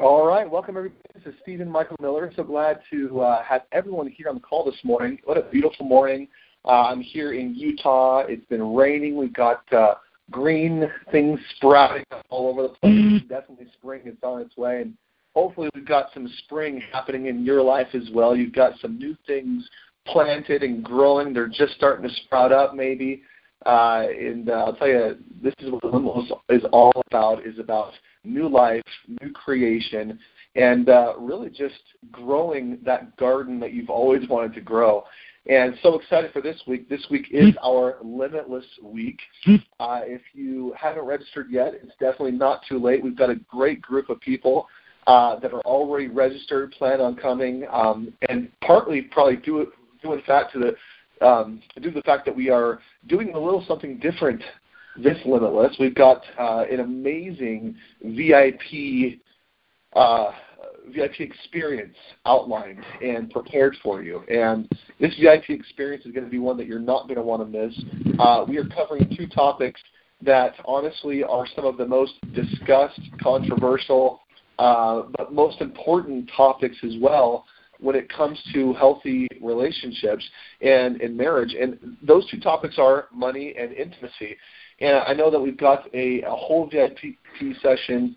All right, welcome everybody. This is Stephen Michael Miller. So glad to uh, have everyone here on the call this morning. What a beautiful morning. Uh, I'm here in Utah. It's been raining. We've got uh, green things sprouting all over the place. Mm-hmm. Definitely spring is on its way, and hopefully we've got some spring happening in your life as well. You've got some new things planted and growing. They're just starting to sprout up, maybe. Uh, and uh, I'll tell you, this is what Limitless is all about. Is about new life, new creation, and uh, really just growing that garden that you've always wanted to grow. And so excited for this week. This week is our Limitless Week. Uh, if you haven't registered yet, it's definitely not too late. We've got a great group of people uh, that are already registered, plan on coming, um, and partly probably due, due in fact to the um, due to the fact that we are doing a little something different this Limitless. We've got uh, an amazing VIP uh, VIP experience outlined and prepared for you. And this VIP experience is going to be one that you're not going to want to miss. Uh, we are covering two topics that honestly are some of the most discussed, controversial, uh, but most important topics as well when it comes to healthy relationships and in marriage. And those two topics are money and intimacy. And I know that we've got a, a whole VIP session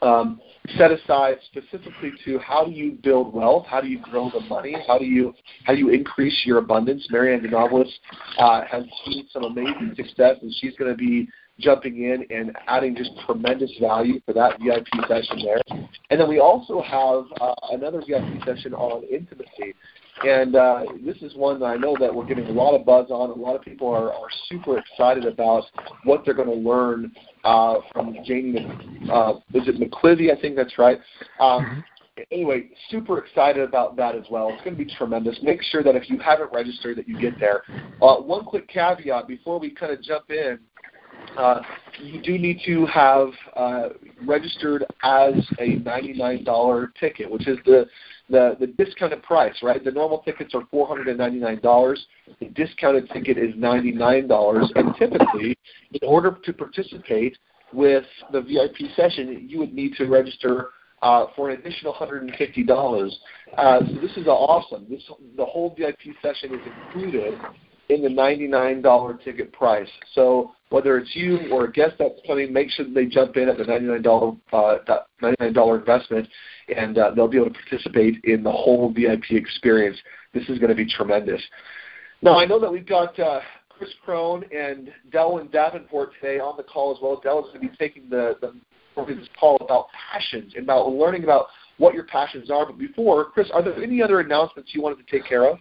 um, set aside specifically to how do you build wealth, how do you grow the money, how do you how do you increase your abundance. Marianne novelist uh, has seen some amazing success, and she's going to be jumping in and adding just tremendous value for that VIP session there. And then we also have uh, another VIP session on intimacy. And uh, this is one that I know that we're getting a lot of buzz on. A lot of people are, are super excited about what they're going to learn uh, from Janie. Uh, is it McClivy? I think that's right. Um, mm-hmm. Anyway, super excited about that as well. It's going to be tremendous. Make sure that if you haven't registered, that you get there. Uh, one quick caveat before we kind of jump in uh, you do need to have uh, registered as a $99 ticket, which is the, the, the discounted price, right? The normal tickets are $499. The discounted ticket is $99. And typically, in order to participate with the VIP session, you would need to register uh, for an additional $150. Uh, so this is awesome. This the whole VIP session is included in the $99 ticket price. So whether it's you or a guest that's coming, make sure that they jump in at the $99, uh, $99 investment, and uh, they'll be able to participate in the whole VIP experience. This is going to be tremendous. Now, I know that we've got uh, Chris Crone and Delwyn Davenport today on the call as well. Delwyn's going to be taking the, the this call about passions and about learning about what your passions are. But before, Chris, are there any other announcements you wanted to take care of?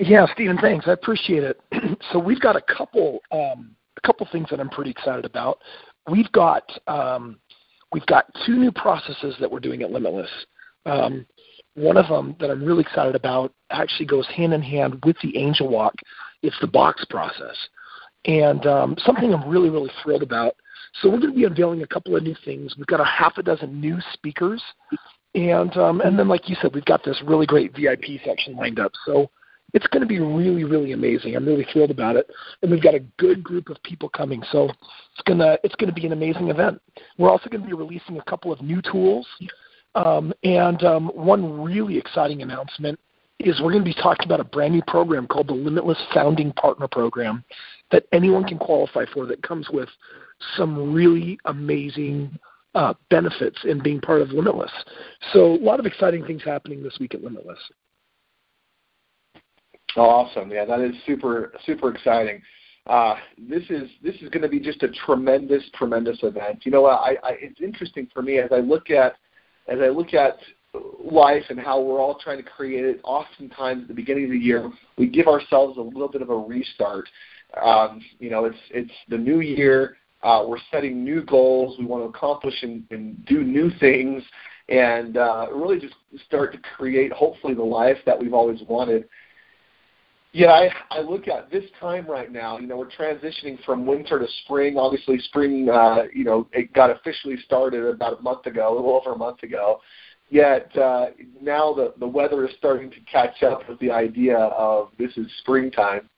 Yeah, Stephen, thanks. I appreciate it. so we've got a couple um, a couple things that I'm pretty excited about. We've got um, we've got two new processes that we're doing at Limitless. Um, one of them that I'm really excited about actually goes hand in hand with the Angel Walk. It's the box process, and um, something I'm really really thrilled about. So we're going to be unveiling a couple of new things. We've got a half a dozen new speakers, and um, and then like you said, we've got this really great VIP section lined up. So it's going to be really, really amazing. I'm really thrilled about it, and we've got a good group of people coming. So it's gonna it's gonna be an amazing event. We're also going to be releasing a couple of new tools, um, and um, one really exciting announcement is we're going to be talking about a brand new program called the Limitless Founding Partner Program that anyone can qualify for. That comes with some really amazing uh, benefits in being part of Limitless. So a lot of exciting things happening this week at Limitless. Awesome. Yeah, that is super super exciting. Uh, this is this is going to be just a tremendous tremendous event. You know, I, I it's interesting for me as I look at as I look at life and how we're all trying to create it. Oftentimes, at the beginning of the year, we give ourselves a little bit of a restart. Um, you know, it's it's the new year. Uh, we're setting new goals. We want to accomplish and, and do new things, and uh, really just start to create, hopefully, the life that we've always wanted. Yeah, I, I look at this time right now. You know, we're transitioning from winter to spring. Obviously, spring, uh, you know, it got officially started about a month ago, a little over a month ago. Yet uh, now the the weather is starting to catch up with the idea of this is springtime,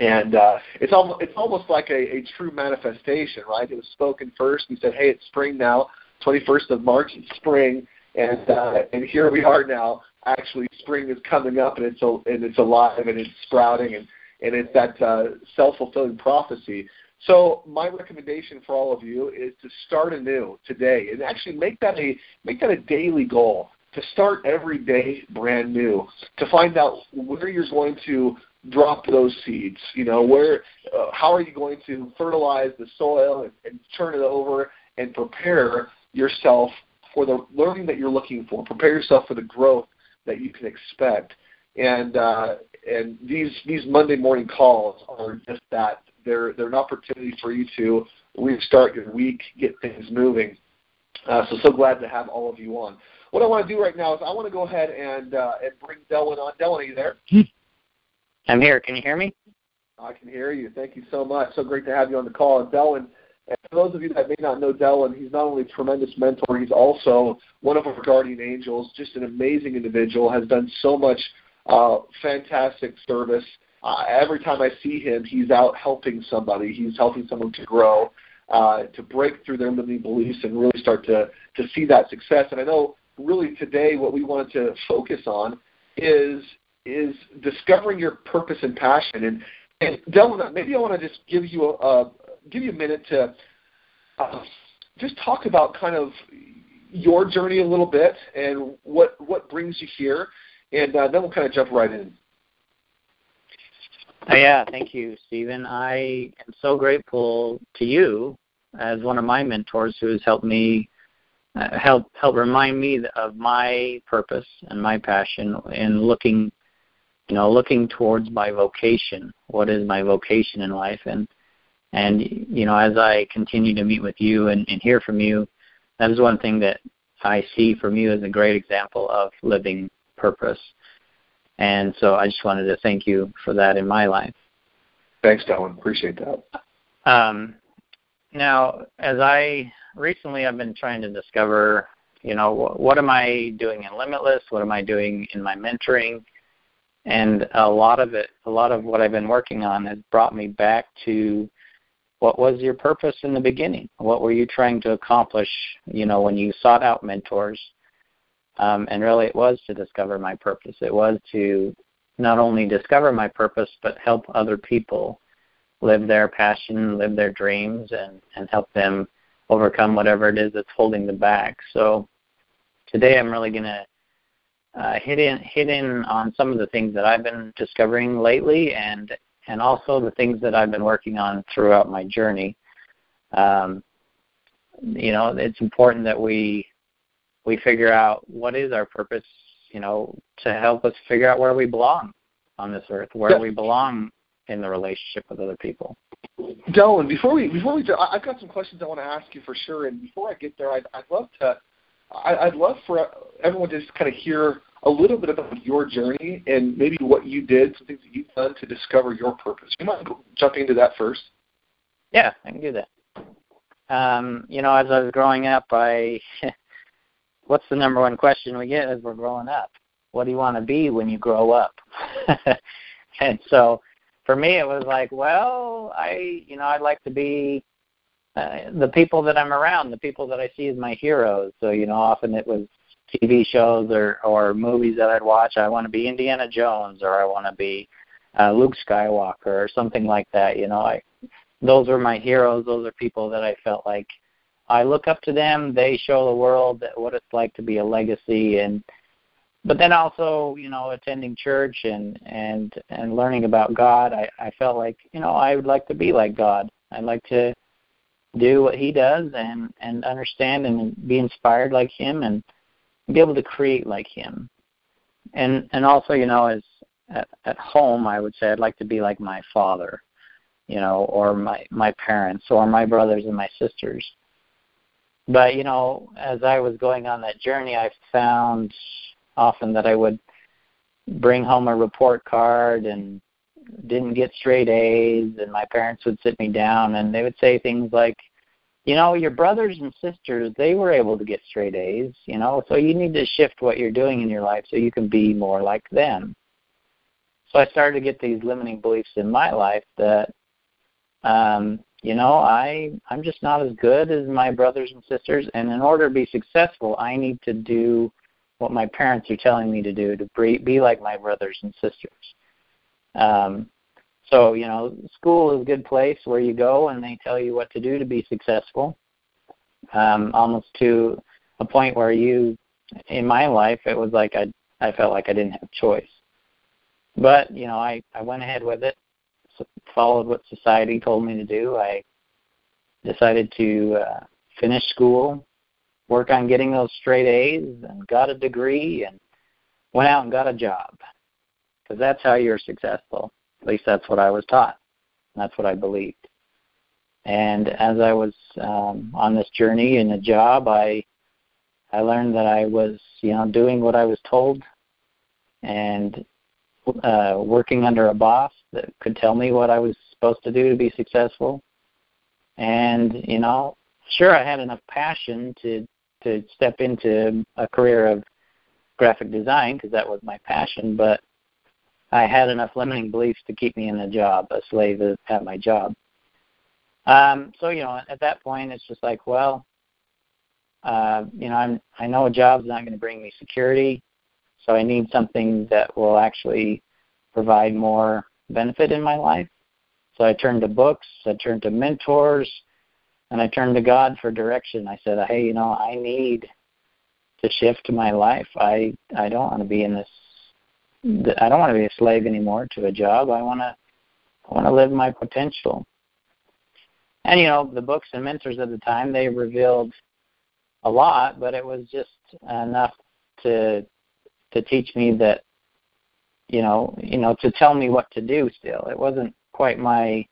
and uh, it's almost it's almost like a, a true manifestation, right? It was spoken first. We said, "Hey, it's spring now. 21st of March. It's spring, and uh, and here we are now. Actually, spring is coming up, and it's a, and it's alive, and it's sprouting, and and it's that uh, self-fulfilling prophecy. So my recommendation for all of you is to start anew today, and actually make that a make that a daily goal to start every day brand new, to find out where you're going to drop those seeds. You know, where, uh, how are you going to fertilize the soil and, and turn it over and prepare yourself for the learning that you're looking for. Prepare yourself for the growth that you can expect. And uh, and these these Monday morning calls are just that. They're they're an opportunity for you to restart your week, get things moving. Uh, so so glad to have all of you on. What I want to do right now is I want to go ahead and uh, and bring Delwyn on. Delwyn, are you there? I'm here. Can you hear me? I can hear you. Thank you so much. So great to have you on the call. And Delwyn, and for those of you that may not know Delwyn, he's not only a tremendous mentor, he's also one of our guardian angels, just an amazing individual, has done so much uh, fantastic service. Uh, every time I see him, he's out helping somebody. He's helping someone to grow, uh, to break through their limiting beliefs and really start to, to see that success. And I know really today what we wanted to focus on is is discovering your purpose and passion. And, and Delwyn, maybe I want to just give you a, a give you a minute to uh, just talk about kind of your journey a little bit and what what brings you here, and uh, then we'll kind of jump right in. Uh, yeah, thank you, Stephen. I am so grateful to you as one of my mentors who has helped me uh, help help remind me of my purpose and my passion in looking you know looking towards my vocation what is my vocation in life and and you know as i continue to meet with you and, and hear from you that is one thing that i see from you as a great example of living purpose. And so i just wanted to thank you for that in my life. Thanks Delwyn. appreciate that. Um, now as i recently i've been trying to discover you know what, what am i doing in limitless? What am i doing in my mentoring? And a lot of it a lot of what i've been working on has brought me back to what was your purpose in the beginning? What were you trying to accomplish you know when you sought out mentors? Um, and really it was to discover my purpose. It was to not only discover my purpose but help other people live their passion live their dreams and and help them overcome whatever it is that's holding them back. So today i'm really going to uh, hit in hit in on some of the things that I've been discovering lately, and and also the things that I've been working on throughout my journey. Um, you know, it's important that we we figure out what is our purpose. You know, to help us figure out where we belong on this earth, where yeah. we belong in the relationship with other people. Delwyn, before we before we, I've got some questions I want to ask you for sure. And before I get there, I'd, I'd love to, I, I, would love for everyone to just kind of hear a little bit about your journey and maybe what you did, some things that you've done to discover your purpose. You mind jumping into that first? Yeah, I can do that. Um, you know, as I was growing up, I what's the number one question we get as we're growing up? What do you want to be when you grow up? and so for me it was like, well, I you know, I'd like to be uh, the people that I'm around, the people that I see as my heroes. So, you know, often it was TV shows or or movies that I'd watch. I want to be Indiana Jones or I want to be uh, Luke Skywalker or something like that. You know, I those are my heroes. Those are people that I felt like I look up to them. They show the world that what it's like to be a legacy and but then also you know attending church and and and learning about god i i felt like you know i would like to be like god i'd like to do what he does and and understand and be inspired like him and be able to create like him. And and also, you know, as at, at home, I would say I'd like to be like my father, you know, or my my parents, or my brothers and my sisters. But you know, as I was going on that journey, I found often that I would bring home a report card and didn't get straight A's, and my parents would sit me down and they would say things like, you know, your brothers and sisters, they were able to get straight A's, you know, so you need to shift what you're doing in your life so you can be more like them. So I started to get these limiting beliefs in my life that, um, you know, I I'm just not as good as my brothers and sisters, and in order to be successful, I need to do what my parents are telling me to do to be, like my brothers and sisters. Um, so you know, school is a good place where you go and they tell you what to do to be successful. Um, almost to a point where you, in my life, it was like I I felt like I didn't have choice. But you know, I I went ahead with it, followed what society told me to do. I decided to uh, finish school, work on getting those straight A's, and got a degree, and went out and got a job. Because that's how you're successful. At least that's what I was taught. That's what I believed. And as I was um, on this journey in a job, I I learned that I was, you know, doing what I was told, and uh, working under a boss that could tell me what I was supposed to do to be successful. And you know, sure, I had enough passion to to step into a career of graphic design because that was my passion, but I had enough limiting beliefs to keep me in a job, a slave at my job. Um, so you know, at that point, it's just like, well, uh, you know, I'm I know a job's not going to bring me security. So I need something that will actually provide more benefit in my life. So I turned to books, I turned to mentors, and I turned to God for direction. I said, "Hey, you know, I need to shift my life. I I don't want to be in this. I don't want to be a slave anymore to a job. I want to I want to live my potential." And you know, the books and mentors at the time they revealed a lot, but it was just enough to to teach me that you know you know to tell me what to do still it wasn't quite my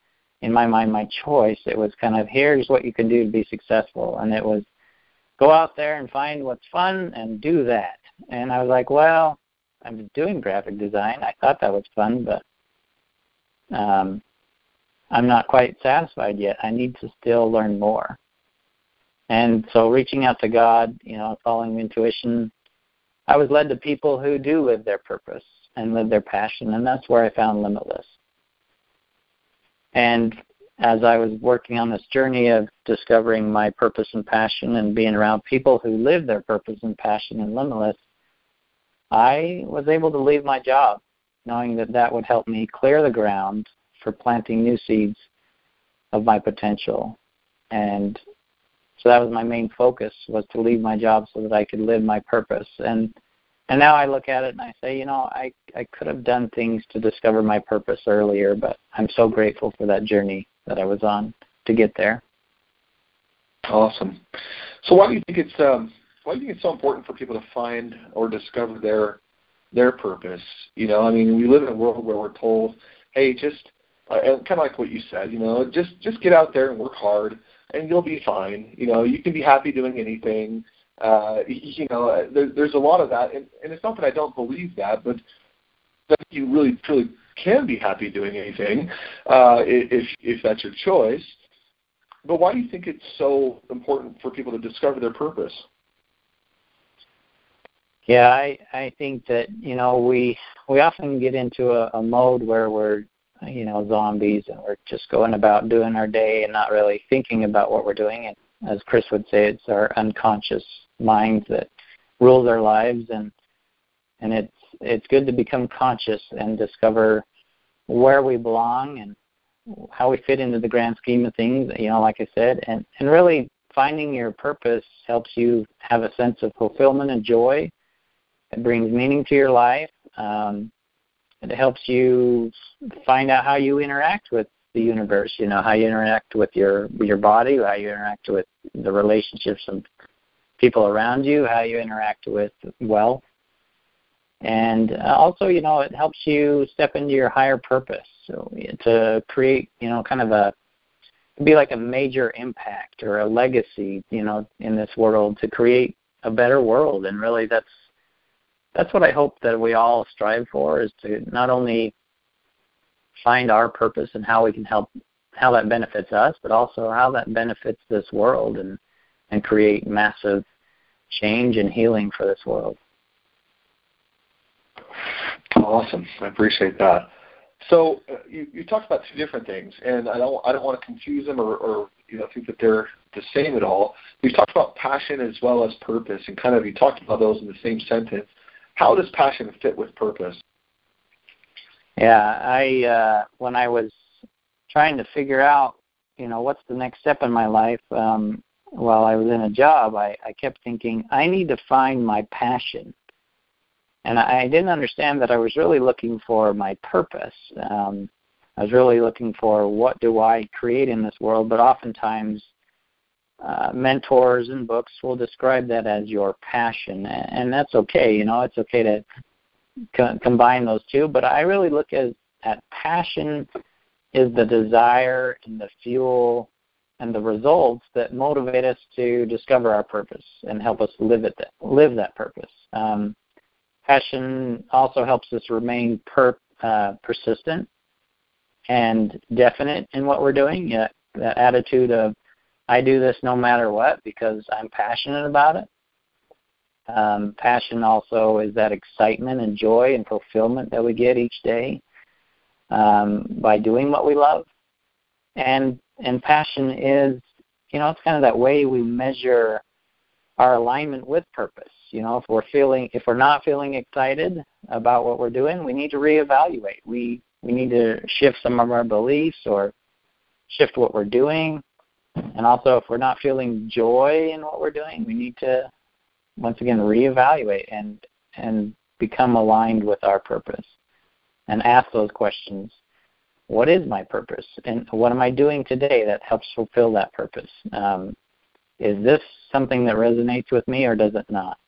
in my mind my choice it was kind of here's what you can do to be successful and it was go out there and find what's fun and do that and i was like well i'm doing graphic design. I thought that was fun but um i'm not quite satisfied yet. I need to still learn more. And so reaching out to god you know following intuition I was led to people who do live their purpose and live their passion, and that's where I found Limitless. And as I was working on this journey of discovering my purpose and passion and being around people who live their purpose and passion in Limitless, I was able to leave my job knowing that that would help me clear the ground for planting new seeds of my potential. And so that was my main focus was to leave my job so that I could live my purpose and and now I look at it and I say, you know, I I could have done things to discover my purpose earlier, but I'm so grateful for that journey that I was on to get there. Awesome. So why do you think it's um why do you think it's so important for people to find or discover their their purpose? You know, I mean, we live in a world where we're told, hey, just uh, kind of like what you said, you know, just just get out there and work hard and you'll be fine. You know, you can be happy doing anything. Uh, you know, there, there's a lot of that, and, and it's not that I don't believe that, but that you really truly can be happy doing anything uh, if if that's your choice. But why do you think it's so important for people to discover their purpose? Yeah, I I think that you know we we often get into a, a mode where we're you know zombies and we're just going about doing our day and not really thinking about what we're doing. And as chris would say it's our unconscious mind that rules our lives. And and it's it's good to become conscious and discover where we belong and how we fit into the grand scheme of things you know like i said. And and really finding your purpose helps you have a sense of fulfillment and joy it brings meaning to your life um, it helps you find out how you interact with the universe. You know how you interact with your your body, how you interact with the relationships of people around you, how you interact with wealth, and uh, also you know it helps you step into your higher purpose. So to create you know kind of a be like a major impact or a legacy you know in this world to create a better world and really that's that's what I hope that we all strive for is to not only find our purpose and how we can help how that benefits us, but also how that benefits this world and and create massive change and healing for this world. Awesome. I appreciate that. So uh, you, you talked about two different things, and I don't I don't want to confuse them or, or you know think that they're the same at all. You talked about passion as well as purpose, and kind of you talked about those in the same sentence. How does passion fit with purpose? Yeah, I uh, when I was trying to figure out, you know, what's the next step in my life, um, while I was in a job, I, I kept thinking I need to find my passion and I didn't understand that I was really looking for my purpose. Um, I was really looking for what do I create in this world, but oftentimes uh, mentors and books will describe that as your passion, and that's okay. You know, it's okay to co- combine those two, but I really look at at passion is the desire and the fuel and the results that motivate us to discover our purpose and help us live it live that purpose. Um, Passion also helps us remain per, uh, persistent and definite in what we're doing. Yeah, that attitude of I do this no matter what because I'm passionate about it. Um, passion also is that excitement and joy and fulfillment that we get each day um, by doing what we love. And and passion is, you know, it's kind of that way we measure our alignment with purpose. You know, if we're feeling if we're not feeling excited about what we're doing, we need to reevaluate. We we need to shift some of our beliefs or shift what we're doing. And also if we're not feeling joy in what we're doing, we need to once again reevaluate and and become aligned with our purpose and ask those questions. What is my purpose? And what am I doing today that helps fulfill that purpose? Um, is this something that resonates with me or does it not?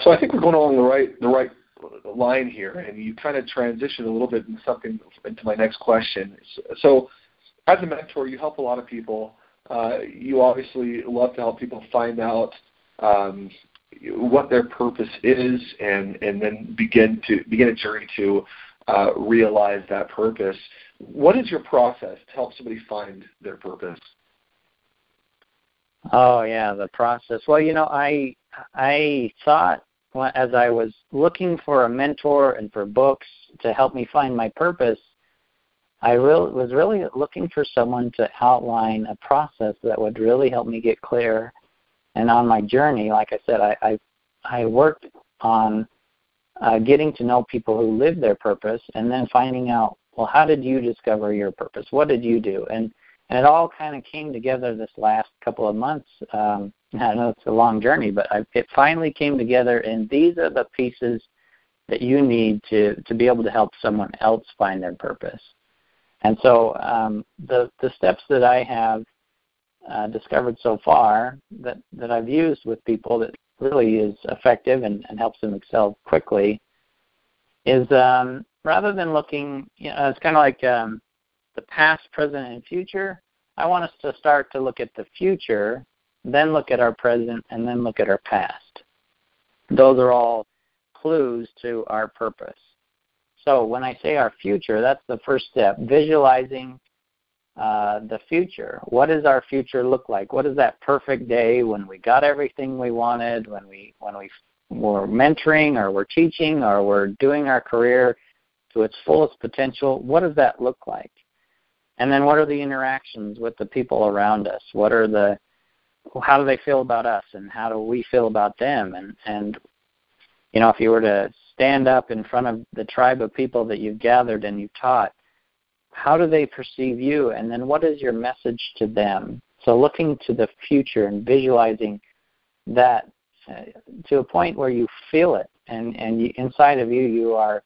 So I think we're going along the right the right line here, and you kind of transition a little bit into something into my next question. So, as a mentor, you help a lot of people. Uh, you obviously love to help people find out um, what their purpose is, and and then begin to begin a journey to uh, realize that purpose. What is your process to help somebody find their purpose? Oh yeah, the process. Well, you know, I I thought as I was looking for a mentor and for books to help me find my purpose, I really, was really looking for someone to outline a process that would really help me get clear. And on my journey, like I said, I I, I worked on uh, getting to know people who live their purpose, and then finding out, well, how did you discover your purpose? What did you do? And and it all kind of came together this last couple of months. Um, I know it's a long journey, but I, it finally came together, and these are the pieces that you need to to be able to help someone else find their purpose. And so um, the the steps that I have uh, discovered so far that that I've used with people that really is effective and, and helps them excel quickly is um, rather than looking, you know, it's kind of like um, the past, present, and future. I want us to start to look at the future, then look at our present, and then look at our past. Those are all clues to our purpose. So when I say our future, that's the first step, visualizing uh, the future. What does our future look like? What is that perfect day when we got everything we wanted, when we when we were mentoring or we're teaching or we're doing our career to its fullest potential? What does that look like? And then what are the interactions with the people around us? What are the how do they feel about us and how do we feel about them? And and you know, if you were to stand up in front of the tribe of people that you've gathered and you've taught, how do they perceive you? And then what is your message to them? So looking to the future and visualizing that uh, to a point where you feel it and and you, inside of you you are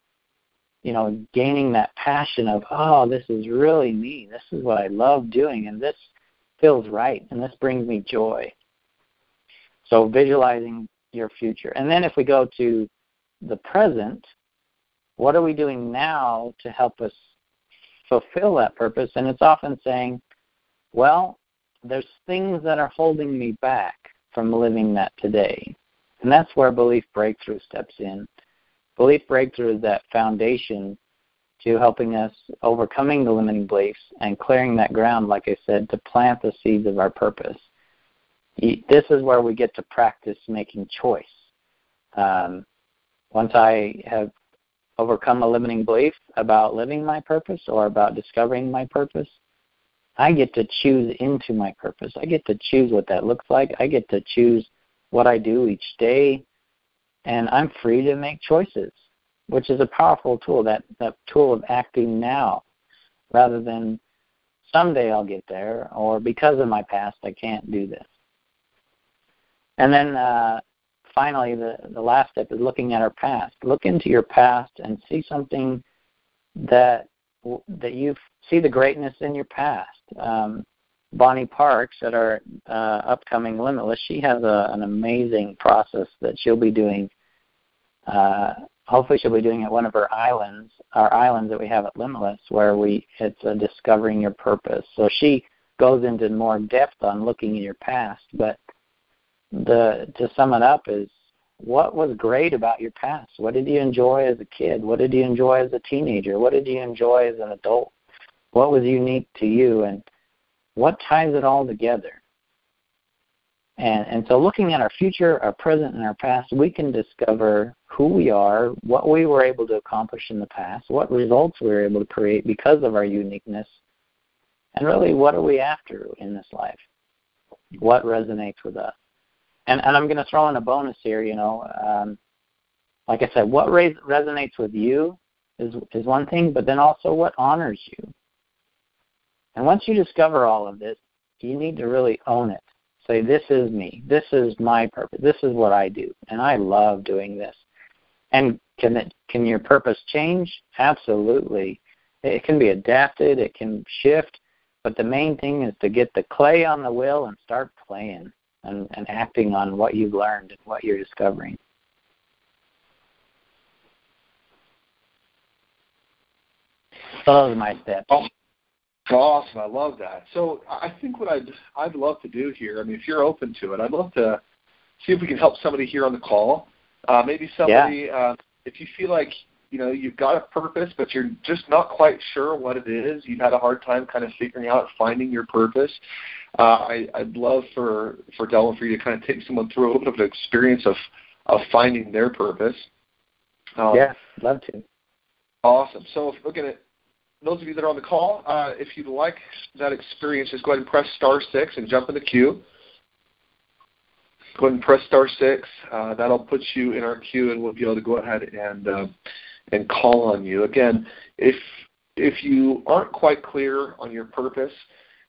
you know, gaining that passion of, oh, this is really me. This is what I love doing, and this feels right, and this brings me joy. So visualizing your future. And then if we go to the present, what are we doing now to help us fulfill that purpose? And it's often saying, well, there's things that are holding me back from living that today. And that's where belief breakthrough steps in. Belief breakthrough is that foundation to helping us overcoming the limiting beliefs and clearing that ground, like I said, to plant the seeds of our purpose. This is where we get to practice making choice. Um, once I have overcome a limiting belief about living my purpose or about discovering my purpose, I get to choose into my purpose. I get to choose what that looks like. I get to choose what I do each day, and I'm free to make choices, which is a powerful tool. That that tool of acting now, rather than someday I'll get there, or because of my past I can't do this. And then uh, finally, the the last step is looking at our past. Look into your past and see something that that you see the greatness in your past. Um, Bonnie Parks at our uh, upcoming Limitless, she has a, an amazing process that she'll be doing. Uh, hopefully, she'll be doing at one of her islands, our islands that we have at Limitless, where we it's a discovering your purpose. So she goes into more depth on looking in your past, but the to sum it up is what was great about your past? What did you enjoy as a kid? What did you enjoy as a teenager? What did you enjoy as an adult? What was unique to you and what ties it all together? And and so looking at our future, our present and our past, we can discover who we are, what we were able to accomplish in the past, what results we were able to create because of our uniqueness, and really what are we after in this life? What resonates with us? And and I'm going to throw in a bonus here. You know, um, like I said, what res- resonates with you is is one thing, but then also what honors you. And once you discover all of this, you need to really own it. Say, this is me. This is my purpose. This is what I do, and I love doing this. And can it can your purpose change? Absolutely. It can be adapted. It can shift. But the main thing is to get the clay on the wheel and start playing and, and acting on what you've learned and what you're discovering. Those are my steps. Oh, awesome! I love that. So I think what I'd I'd love to do here. I mean, if you're open to it, I'd love to see if we can help somebody here on the call. Uh, maybe somebody, yeah. uh, if you feel like you know you've got a purpose, but you're just not quite sure what it is. You've had a hard time kind of figuring out finding your purpose. Uh, I, I'd love for for Delwyn for you to kind of take someone through a little bit of an experience of of finding their purpose. Um, yeah, love to. Awesome. So if, looking at those of you that are on the call, uh, if you'd like that experience, just go ahead and press star six and jump in the queue. Go ahead and press star six. Uh, that'll put you in our queue, and we'll be able to go ahead and uh, and call on you. Again, if if you aren't quite clear on your purpose,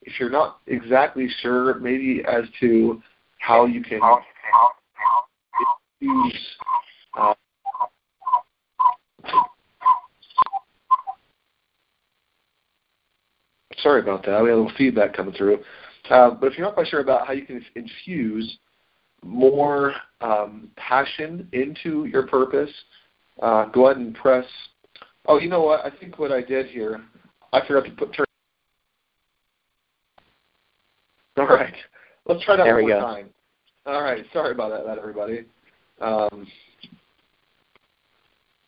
if you're not exactly sure, maybe as to how you can use uh, sorry about that. We had a little feedback coming through. Uh, but if you're not quite sure about how you can infuse more um, passion into your purpose, uh, go ahead and press. Oh, you know what? I think what I did here, I forgot to put turn. All right, let's try that there one more go. time. All right, sorry about that, that everybody. Um,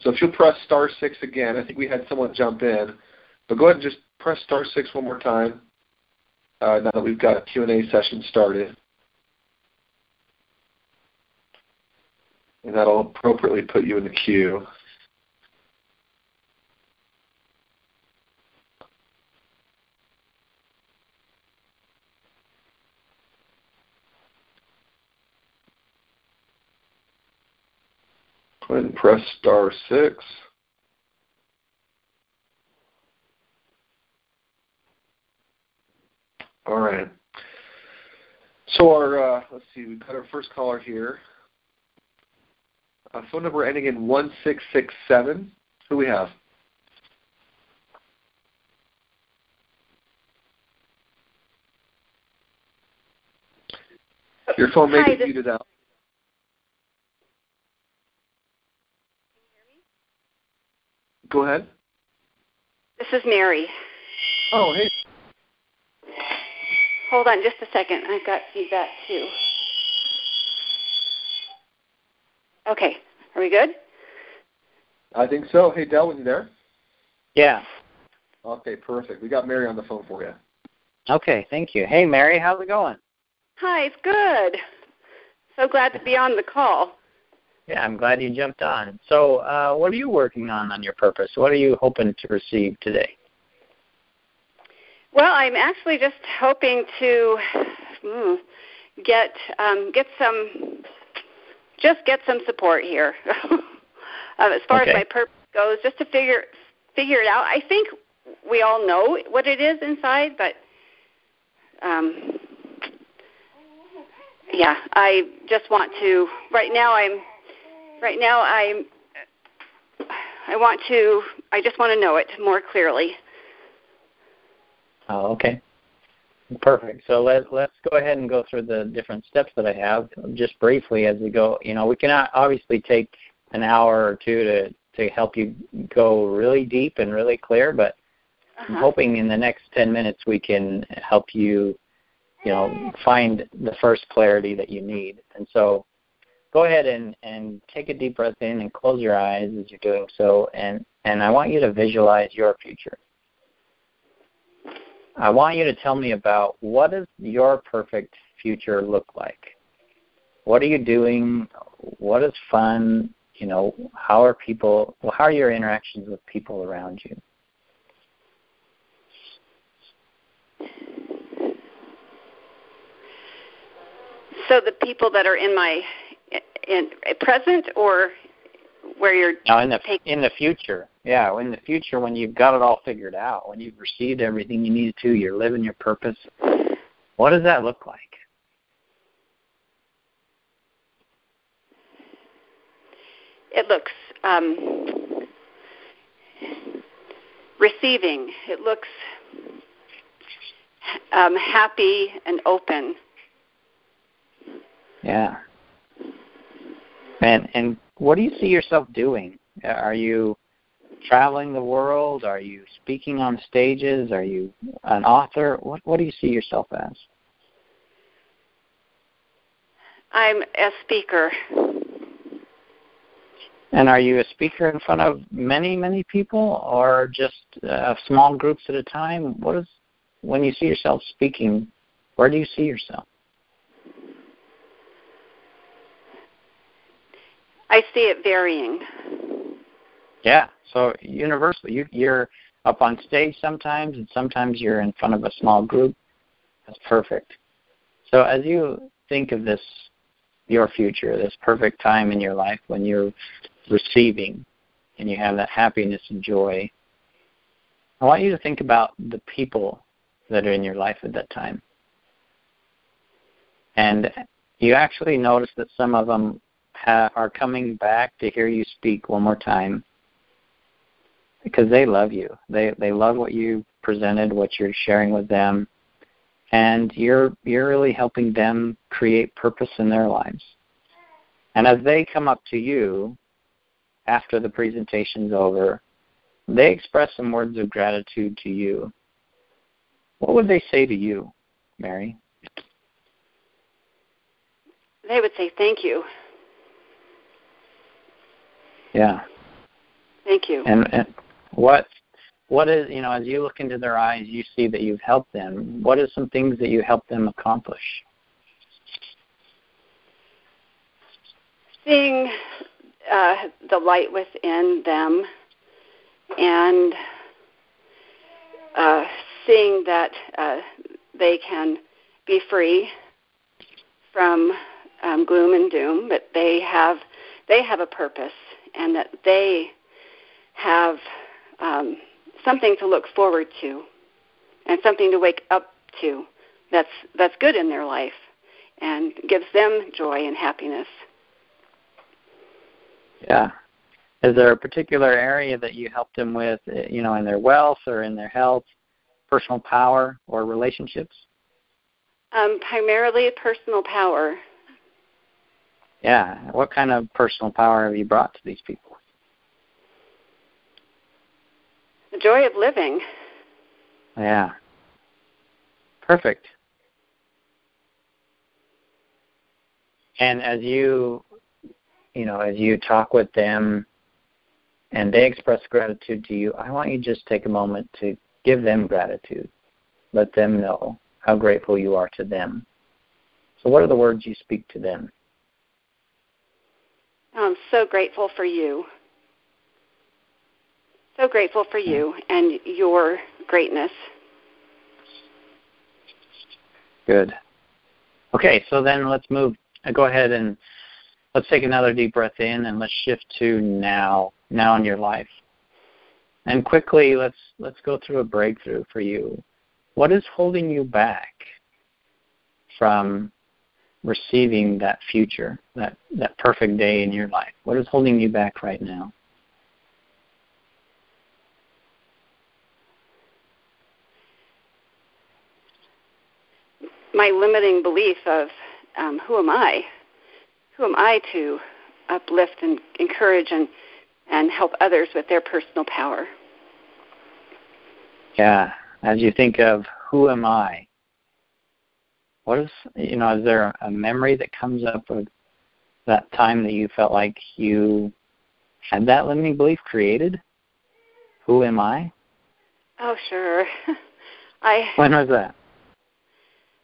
so if you'll press star six again, I think we had someone jump in, but go ahead and just press star six one more time. Uh, now that we've got a Q&A session started. And that'll appropriately put you in the queue. Go ahead and press star six. All right. So our uh, let's see, we've got our first caller here. Uh, phone number ending in 1667. Who we have? Your phone may Hi, be muted out. Go ahead. This is Mary. Oh, hey. Hold on just a second. I've got feedback too. Okay. Are we good? I think so. Hey, Dell, Del, you there? Yeah. Okay, perfect. We got Mary on the phone for you. Okay, thank you. Hey, Mary, how's it going? Hi, it's good. So glad to be on the call. Yeah, I'm glad you jumped on. So, uh, what are you working on on your purpose? What are you hoping to receive today? Well, I'm actually just hoping to mm, get um, get some just get some support here. uh, as far okay. as my purpose goes, just to figure figure it out. I think we all know what it is inside, but um, yeah, I just want to. Right now, I'm. Right now, I'm. I want to. I just want to know it more clearly. Oh, okay. Perfect. So let let's go ahead and go through the different steps that I have just briefly as we go. You know, we can obviously take an hour or two to to help you go really deep and really clear, but uh-huh. I'm hoping in the next 10 minutes we can help you you know find the first clarity that you need. And so go ahead and and take a deep breath in and close your eyes as you're doing so and and I want you to visualize your future. I want you to tell me about what does your perfect future look like? What are you doing? What is fun? You know, how are people, well, how are your interactions with people around you? So the people that are in my in in present or where you're now in the in the future yeah in the future when you've got it all figured out when you've received everything you need to you're living your purpose what does that look like? It looks um, receiving. It looks um, happy and open. Yeah. And and what do you see yourself doing? Are you traveling the world? Are you speaking on stages? Are you an author? What what do you see yourself as? I'm a speaker. And are you a speaker in front of many, many people or just uh, small groups at a time? What is when you see yourself speaking, where do you see yourself? I see it varying. Yeah. So universally, you, you're up on stage sometimes, and sometimes you're in front of a small group. That's perfect. So as you think of this, your future, this perfect time in your life when you're receiving and you have that happiness and joy, I want you to think about the people that are in your life at that time. And you actually notice that some of them ha- are coming back to hear you speak one more time because they love you. They they love what you presented, what you're sharing with them, and you're you're really helping them create purpose in their lives. And as they come up to you after the presentation's over, they express some words of gratitude to you. What would they say to you, Mary? They would say thank you. Yeah. Thank you. And, and what what is you know as you look into their eyes, you see that you've helped them. What are some things that you helped them accomplish? Seeing uh, the light within them, and uh, seeing that uh, they can be free from um, gloom and doom, but they have they have a purpose and that they have um, something to look forward to and something to wake up to that's that's good in their life and gives them joy and happiness. Yeah. Is there a particular area that you help them with, you know, in their wealth or in their health, personal power, or relationships? Um, primarily personal power. Yeah. What kind of personal power have you brought to these people? The joy of living. Yeah. Perfect. And as you, you know, as you talk with them and they express gratitude to you, I want you to just take a moment to give them gratitude. Let them know how grateful you are to them. So, what are the words you speak to them? I'm so grateful for you. So grateful for you and your greatness. Good. Okay, so then let's move. Uh, go ahead and let's take another deep breath in, and let's shift to now, now in your life. And quickly, let's let's go through a breakthrough for you. What is holding you back from receiving that future, that that perfect day in your life? What is holding you back right now? My limiting belief of um, who am I? Who am I to uplift and encourage and and help others with their personal power? Yeah, as you think of who am I, what is you know, is there a memory that comes up of that time that you felt like you had that limiting belief created? Who am I? Oh, sure. I When was that?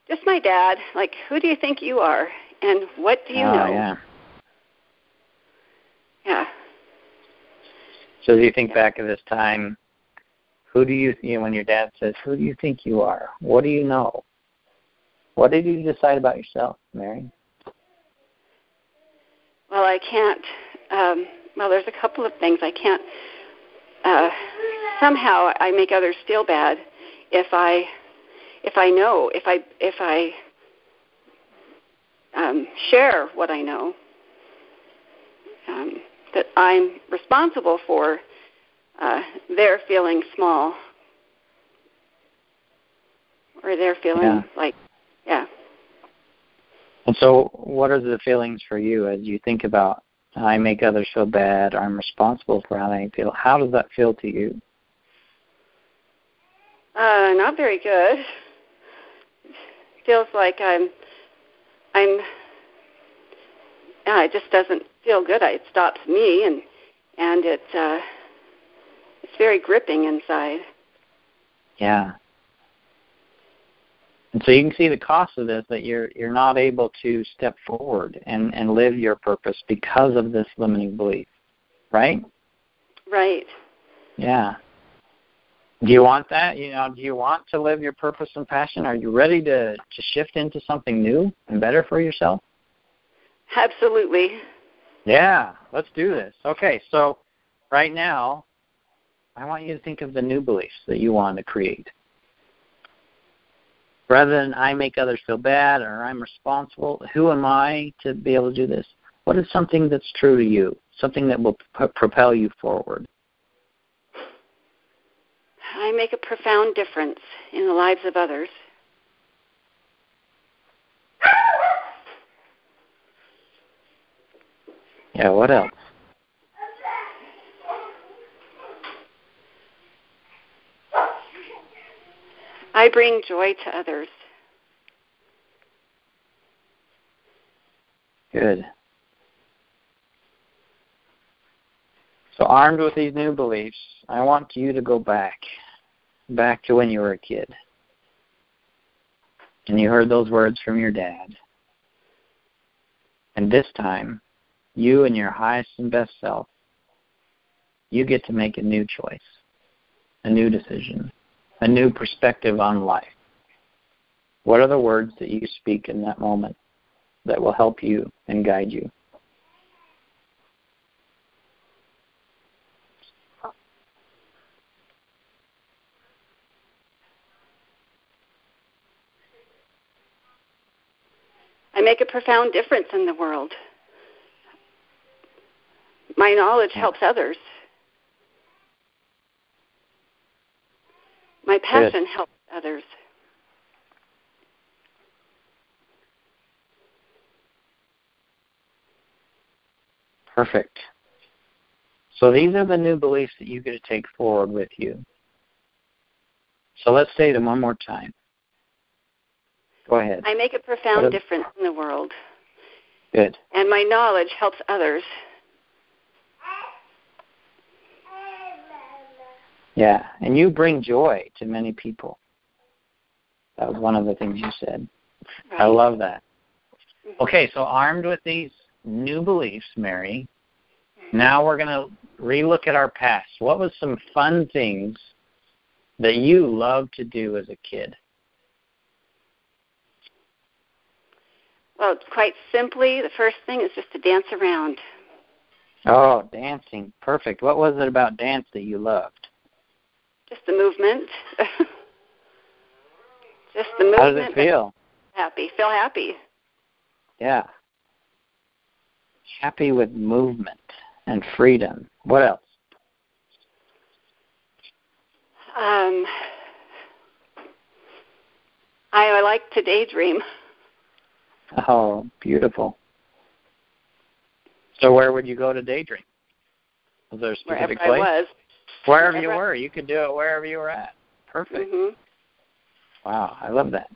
Just my dad. Like, who do you think you are, and what do you oh, know? yeah. Yeah. So as you think back of this time, who do you, you know, when your dad says, "Who do you think you are? What do you know? What did you decide about yourself, Mary?" Well, I can't. Um, well, there's a couple of things I can't. Uh, somehow, I make others feel bad if I if I know if I if I um, share what I know. Um, that I'm responsible for uh, their feeling small or they're feeling Yeah. like, yeah. And so, what are the feelings for you as you think about I make others feel bad, or I'm responsible for how they feel? How does that feel to you? Uh, not very good. Feels like I'm, I'm. Yeah, it just doesn't feel good. It stops me, and and it, uh, it's very gripping inside. Yeah. And so you can see the cost of this that you're you're not able to step forward and and live your purpose because of this limiting belief, right? Right. Yeah. Do you want that? You know, do you want to live your purpose and passion? Are you ready to to shift into something new and better for yourself? Absolutely. Yeah, let's do this. Okay, so right now, I want you to think of the new beliefs that you want to create. Rather than I make others feel bad or I'm responsible, who am I to be able to do this? What is something that's true to you? Something that will p- propel you forward? I make a profound difference in the lives of others. Yeah, what else? I bring joy to others. Good. So, armed with these new beliefs, I want you to go back, back to when you were a kid. And you heard those words from your dad. And this time, you and your highest and best self, you get to make a new choice, a new decision, a new perspective on life. What are the words that you speak in that moment that will help you and guide you? Make a profound difference in the world. My knowledge helps others. My passion helps others. Perfect. So these are the new beliefs that you get to take forward with you. So let's say them one more time. Go ahead. I make a profound difference in the world, Good. and my knowledge helps others. Yeah, and you bring joy to many people. That was one of the things you said. I love that. Mm-hmm. Okay, so armed with these new beliefs, Mary, Now we're going to relook at our past. What was some fun things that you loved to do as a kid? Well, quite simply, the first thing is just to dance around. Oh, dancing. Perfect. What was it about dance that you loved? Just the movement. just the movement. How does it feel? Happy. Feel happy. Yeah. Happy with movement and freedom. What else? Um, I, I like to daydream. Oh, beautiful. So where would you go to daydream? Was there a specific Wherever place? I was. Wherever Wherever you I- were, you could do it wherever you were at. Perfect. hmm Wow, I love that.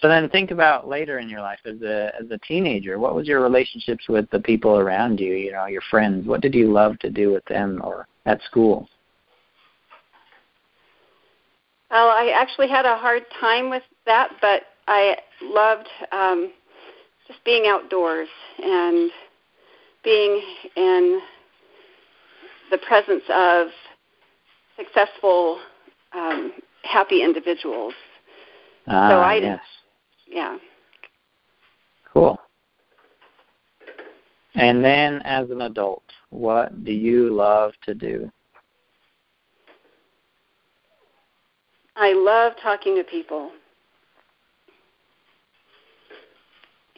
So then think about later in your life as a as a teenager, what was your relationships with the people around you, you know, your friends? What did you love to do with them or at school? Well, I actually had a hard time with that, but I loved um, just being outdoors and being in the presence of successful, um, happy individuals. Ah, I- yes. Yeah. Cool. And then as an adult, what do you love to do? I love talking to people.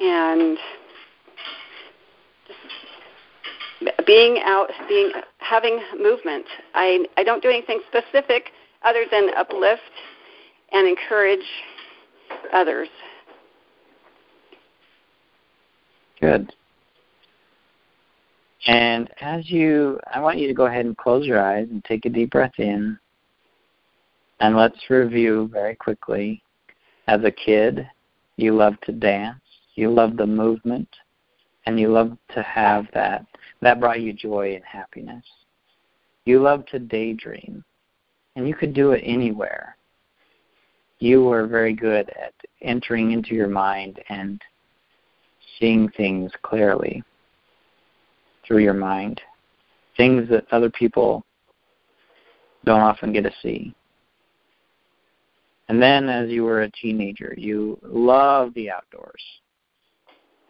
And being out, being having movement. I I don't do anything specific other than uplift and encourage others. Good. And as you, I want you to go ahead and close your eyes and take a deep breath in. And let's review very quickly. As a kid, you loved to dance, you loved the movement, and you loved to have that. That brought you joy and happiness. You loved to daydream, and you could do it anywhere. You were very good at entering into your mind and seeing things clearly through your mind, things that other people don't often get to see. And then as you were a teenager, you loved the outdoors.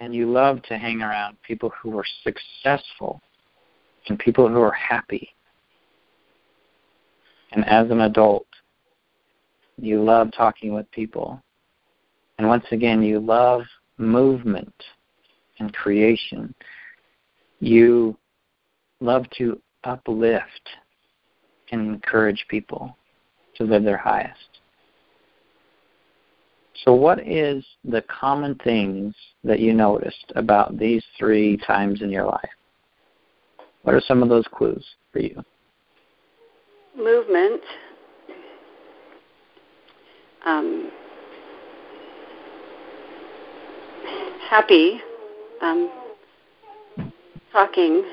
And you love to hang around people who are successful and people who are happy. And as an adult, you love talking with people. And once again, you love movement and creation. You love to uplift and encourage people to live their highest. So, what is the common things that you noticed about these three times in your life? What are some of those clues for you? Movement. Um, happy. Um, talking.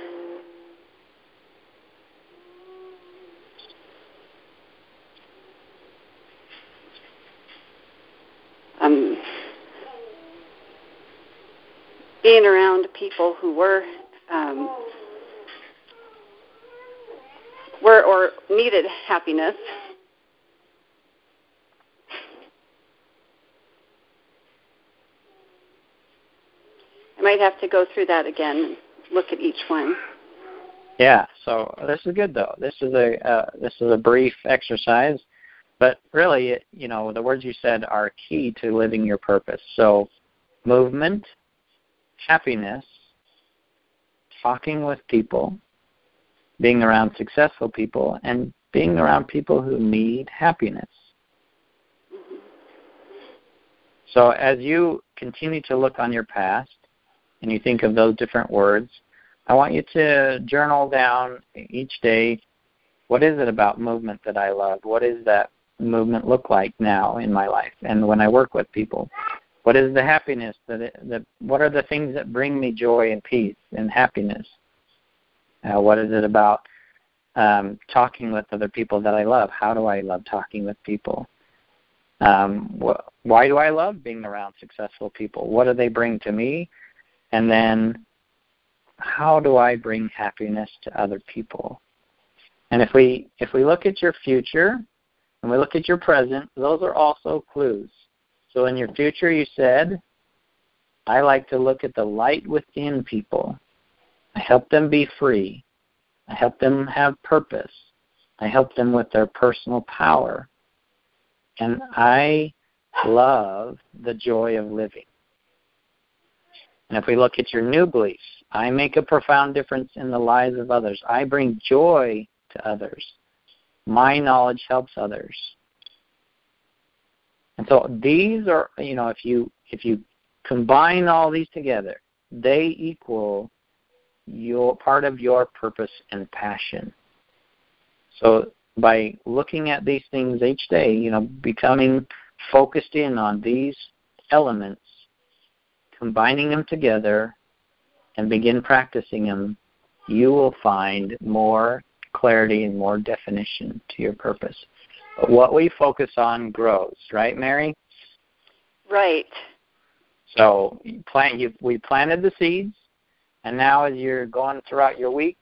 Um, being around people who were um, were or needed happiness. I might have to go through that again and look at each one. Yeah, so this is good though. This is a uh, this is a brief exercise, but really, you know, the words you said are key to living your purpose. So, movement, happiness, talking with people, being around successful people, and being around people who need happiness. So, as you continue to look on your past and you think of those different words, I want you to journal down each day what is it about movement that I love? What does that movement look like now in my life and when I work with people? What is the happiness that, that what are the things that bring me joy and peace and happiness? Uh, what is it about um, talking with other people that I love? How do I love talking with people? Um, wh- why do I love being around successful people? What do they bring to me? And then how do I bring happiness to other people? And if we if we look at your future and we look at your present, those are also clues. So in your future you said, I like to look at the light within people. I help them be free. I help them have purpose. I help them with their personal power. And I love the joy of living. And if we look at your new beliefs, I make a profound difference in the lives of others. I bring joy to others. My knowledge helps others. And so these are, you know, if you if you combine all these together, they equal your part of your purpose and passion. So by looking at these things each day, you know, becoming focused in on these elements, combining them together, and begin practicing them, you will find more clarity and more definition to your purpose. What we focus on grows, right, Mary? Right. So plant, you, we planted the seeds, and now as you're going throughout your week,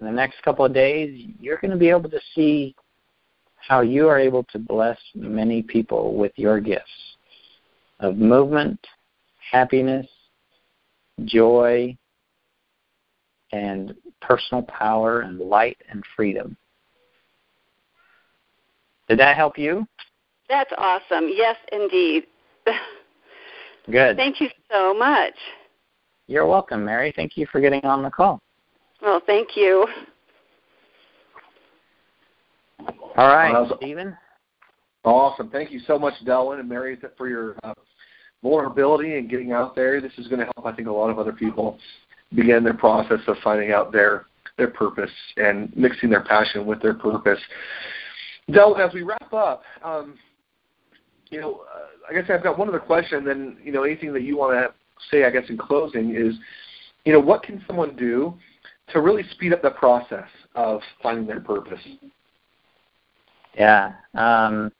in the next couple of days, you're going to be able to see how you are able to bless many people with your gifts of movement, happiness, joy, and personal power and light and freedom. Did that help you? That's awesome. Yes, indeed. Good. Thank you so much. You're welcome, Mary. Thank you for getting on the call. Well, thank you. All right, well, Stephen. Awesome. Thank you so much, Delwyn and Mary, for your uh, vulnerability and getting out there. This is going to help, I think, a lot of other people begin their process of finding out their their purpose and mixing their passion with their purpose. Delwyn, as we wrap up, um, you know, uh, I guess I've got one other question. Then, you know, anything that you want to say, I guess, in closing is, you know, what can someone do to really speed up the process of finding their purpose? Yeah. Um,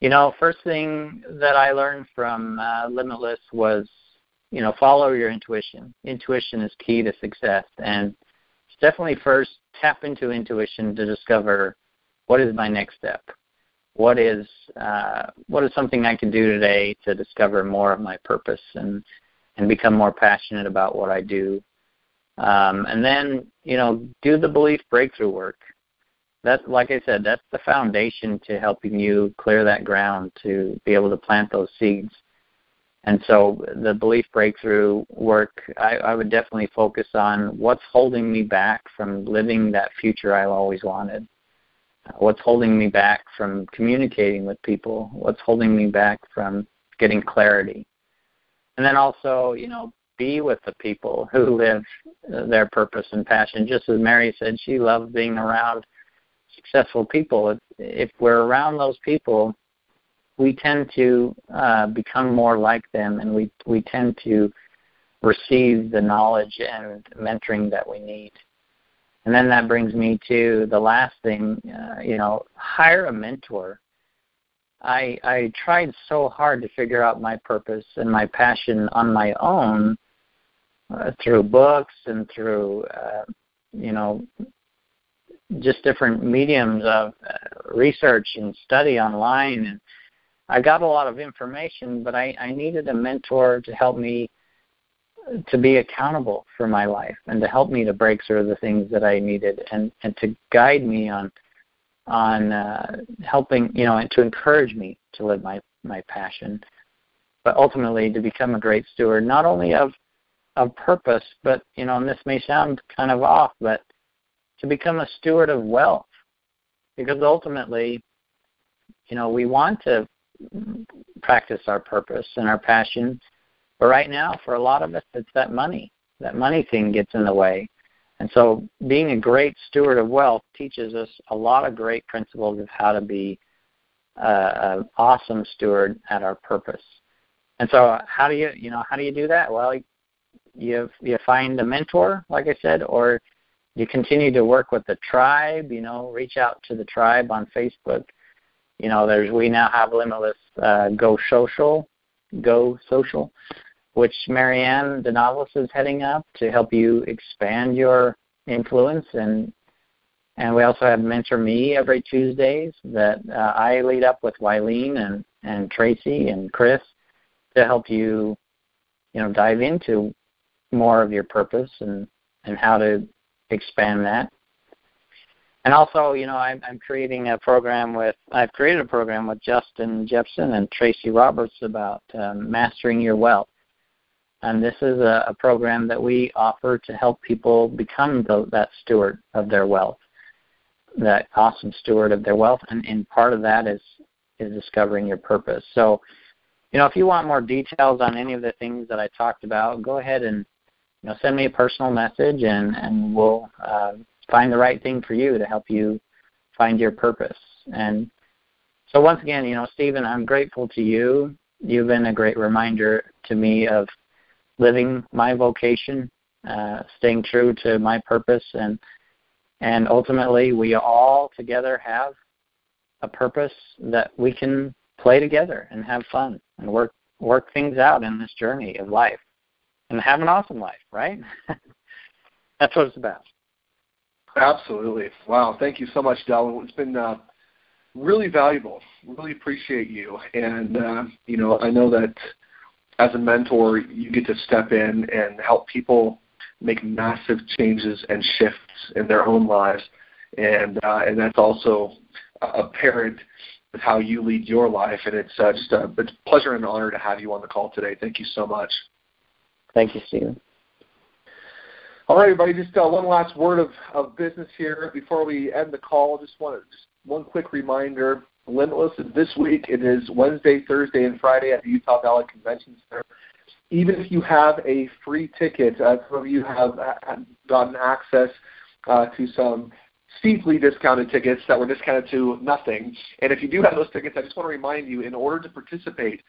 you know, first thing that I learned from uh, Limitless was, you know, follow your intuition. Intuition is key to success, and definitely first tap into intuition to discover what is my next step. What is uh, what is something I can do today to discover more of my purpose and and become more passionate about what I do. Um, and then, you know, do the belief breakthrough work that's like I said, that's the foundation to helping you clear that ground to be able to plant those seeds. And so the belief breakthrough work, I, I would definitely focus on what's holding me back from living that future I've always wanted. What's holding me back from communicating with people? What's holding me back from getting clarity? And then also, you know, be with the people who live their purpose and passion. Just as Mary said, she loved being around successful people, if, if we're around those people, we tend to uh, become more like them, and we we tend to receive the knowledge and mentoring that we need. And then that brings me to the last thing, uh, you know, hire a mentor. I I tried so hard to figure out my purpose and my passion on my own uh, through books and through uh, you know just different mediums of uh, research and study online and I got a lot of information, but I, I needed a mentor to help me to be accountable for my life and to help me to break through the things that I needed and, and to guide me on on uh, helping you know and to encourage me to live my my passion, but ultimately to become a great steward not only of of purpose, but you know and this may sound kind of off, but to become a steward of wealth. Because ultimately, you know, we want to practice our purpose and our passion. But right now, for a lot of us, it's that money. That money thing gets in the way. And so being a great steward of wealth teaches us a lot of great principles of how to be uh, an awesome steward at our purpose. And so how do you, you know, how do you do that? Well, you you find a mentor, like I said, or you continue to work with the tribe, you know, reach out to the tribe on Facebook. You know, there's we now have Limitless uh, Go Social, Go Social, which Marianne Denovis is heading up to help you expand your influence and and we also have Mentor Me every Tuesdays that uh, I lead up with Wileen and, and Tracy and Chris to help you, you know, dive into more of your purpose and, and how to expand that. And also, you know, I'm, I'm creating a program with, I've created a program with Justin Jepson and Tracy Roberts about um, mastering your wealth. And this is a, a program that we offer to help people become the, that steward of their wealth that awesome steward of their wealth, and, and part of that is is discovering your purpose. So, you know, if you want more details on any of the things that I talked about, go ahead and you know send me a personal message, and and we'll uh, find the right thing for you to help you find your purpose. And so, once again, you know, Stephen, I'm grateful to you. You've been a great reminder to me of living my vocation, uh, staying true to my purpose, and and ultimately, we all together have a purpose that we can play together and have fun and work work things out in this journey of life and have an awesome life, right? That's what it's about. Absolutely. Wow. Thank you so much, Del. It's been uh, really valuable. Really appreciate you. And, uh, you know, I know that as a mentor, you get to step in and help people make massive changes and shifts in their own lives, and uh, and that's also apparent with how you lead your life. And it's uh, just a, it's a pleasure and an honor to have you on the call today. Thank you so much. Thank you, Stephen. All right, everybody. Just uh, one last word of, of business here before we end the call. Just want just one quick reminder. Limitless is this week. It is Wednesday, Thursday, and Friday at the Utah Valley Convention Center even if you have a free ticket, uh, some of you have uh, gotten access uh, to some steeply discounted tickets that were discounted to nothing. And if you do have those tickets, I just want to remind you, in order to participate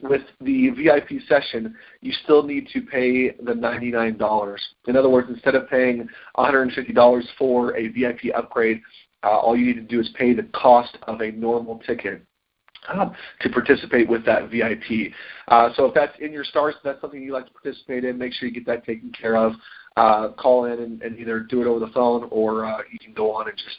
with the VIP session, you still need to pay the $99. In other words, instead of paying $150 for a VIP upgrade, uh, all you need to do is pay the cost of a normal ticket um, to participate with that VIP. Uh, so if that's in your stars, that's something you'd like to participate in, make sure you get that taken care of. Uh, call in and, and, either do it over the phone or uh, you can go on and just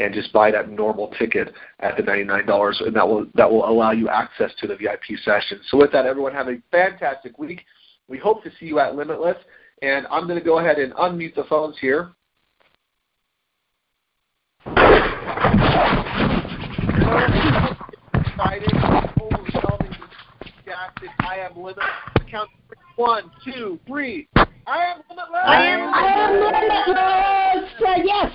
and just buy that normal ticket at the $99 and that will that will allow you access to the VIP session. So with that everyone have a fantastic week. We hope to see you at Limitless and I'm going to go ahead and unmute the phones here. excited, overwhelming, enthusiastic. I am limitless. Count one, two, three. I am limitless. I am, I am limitless. Uh, yes.